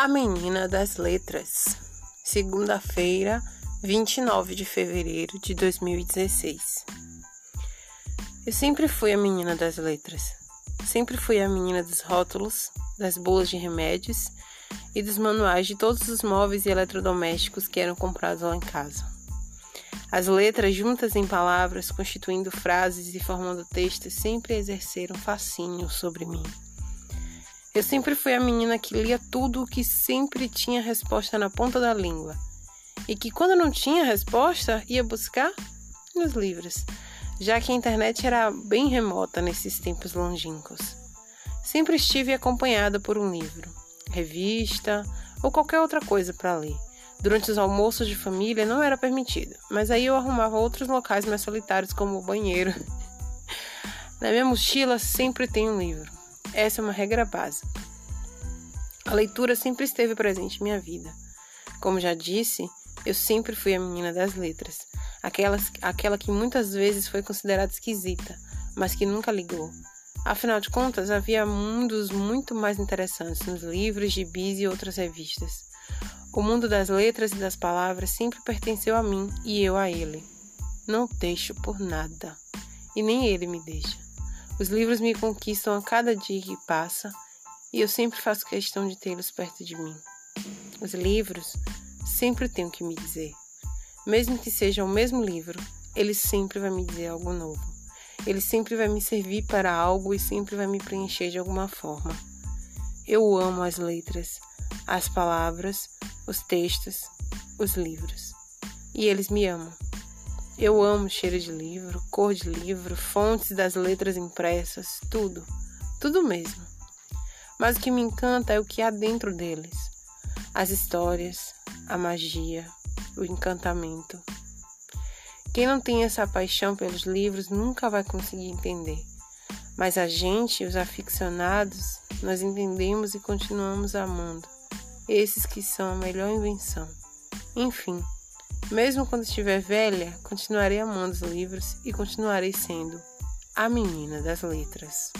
A Menina das Letras, segunda-feira, 29 de fevereiro de 2016. Eu sempre fui a menina das letras. Sempre fui a menina dos rótulos, das bolas de remédios e dos manuais de todos os móveis e eletrodomésticos que eram comprados lá em casa. As letras, juntas em palavras, constituindo frases e formando textos, sempre exerceram fascínio sobre mim. Eu sempre fui a menina que lia tudo que sempre tinha resposta na ponta da língua. E que quando não tinha resposta, ia buscar nos livros, já que a internet era bem remota nesses tempos longínquos. Sempre estive acompanhada por um livro, revista ou qualquer outra coisa para ler. Durante os almoços de família não era permitido, mas aí eu arrumava outros locais mais solitários, como o banheiro. Na minha mochila sempre tem um livro. Essa é uma regra básica. A leitura sempre esteve presente em minha vida. Como já disse, eu sempre fui a menina das letras, aquela, aquela que muitas vezes foi considerada esquisita, mas que nunca ligou. Afinal de contas, havia mundos muito mais interessantes nos livros, gibis e outras revistas. O mundo das letras e das palavras sempre pertenceu a mim e eu a ele. Não deixo por nada, e nem ele me deixa. Os livros me conquistam a cada dia que passa e eu sempre faço questão de tê-los perto de mim. Os livros sempre têm o que me dizer. Mesmo que seja o mesmo livro, ele sempre vai me dizer algo novo. Ele sempre vai me servir para algo e sempre vai me preencher de alguma forma. Eu amo as letras, as palavras, os textos, os livros. E eles me amam. Eu amo cheiro de livro, cor de livro, fontes das letras impressas, tudo, tudo mesmo. Mas o que me encanta é o que há dentro deles: as histórias, a magia, o encantamento. Quem não tem essa paixão pelos livros nunca vai conseguir entender. Mas a gente, os aficionados, nós entendemos e continuamos amando. Esses que são a melhor invenção. Enfim. Mesmo quando estiver velha, continuarei amando os livros e continuarei sendo a menina das letras.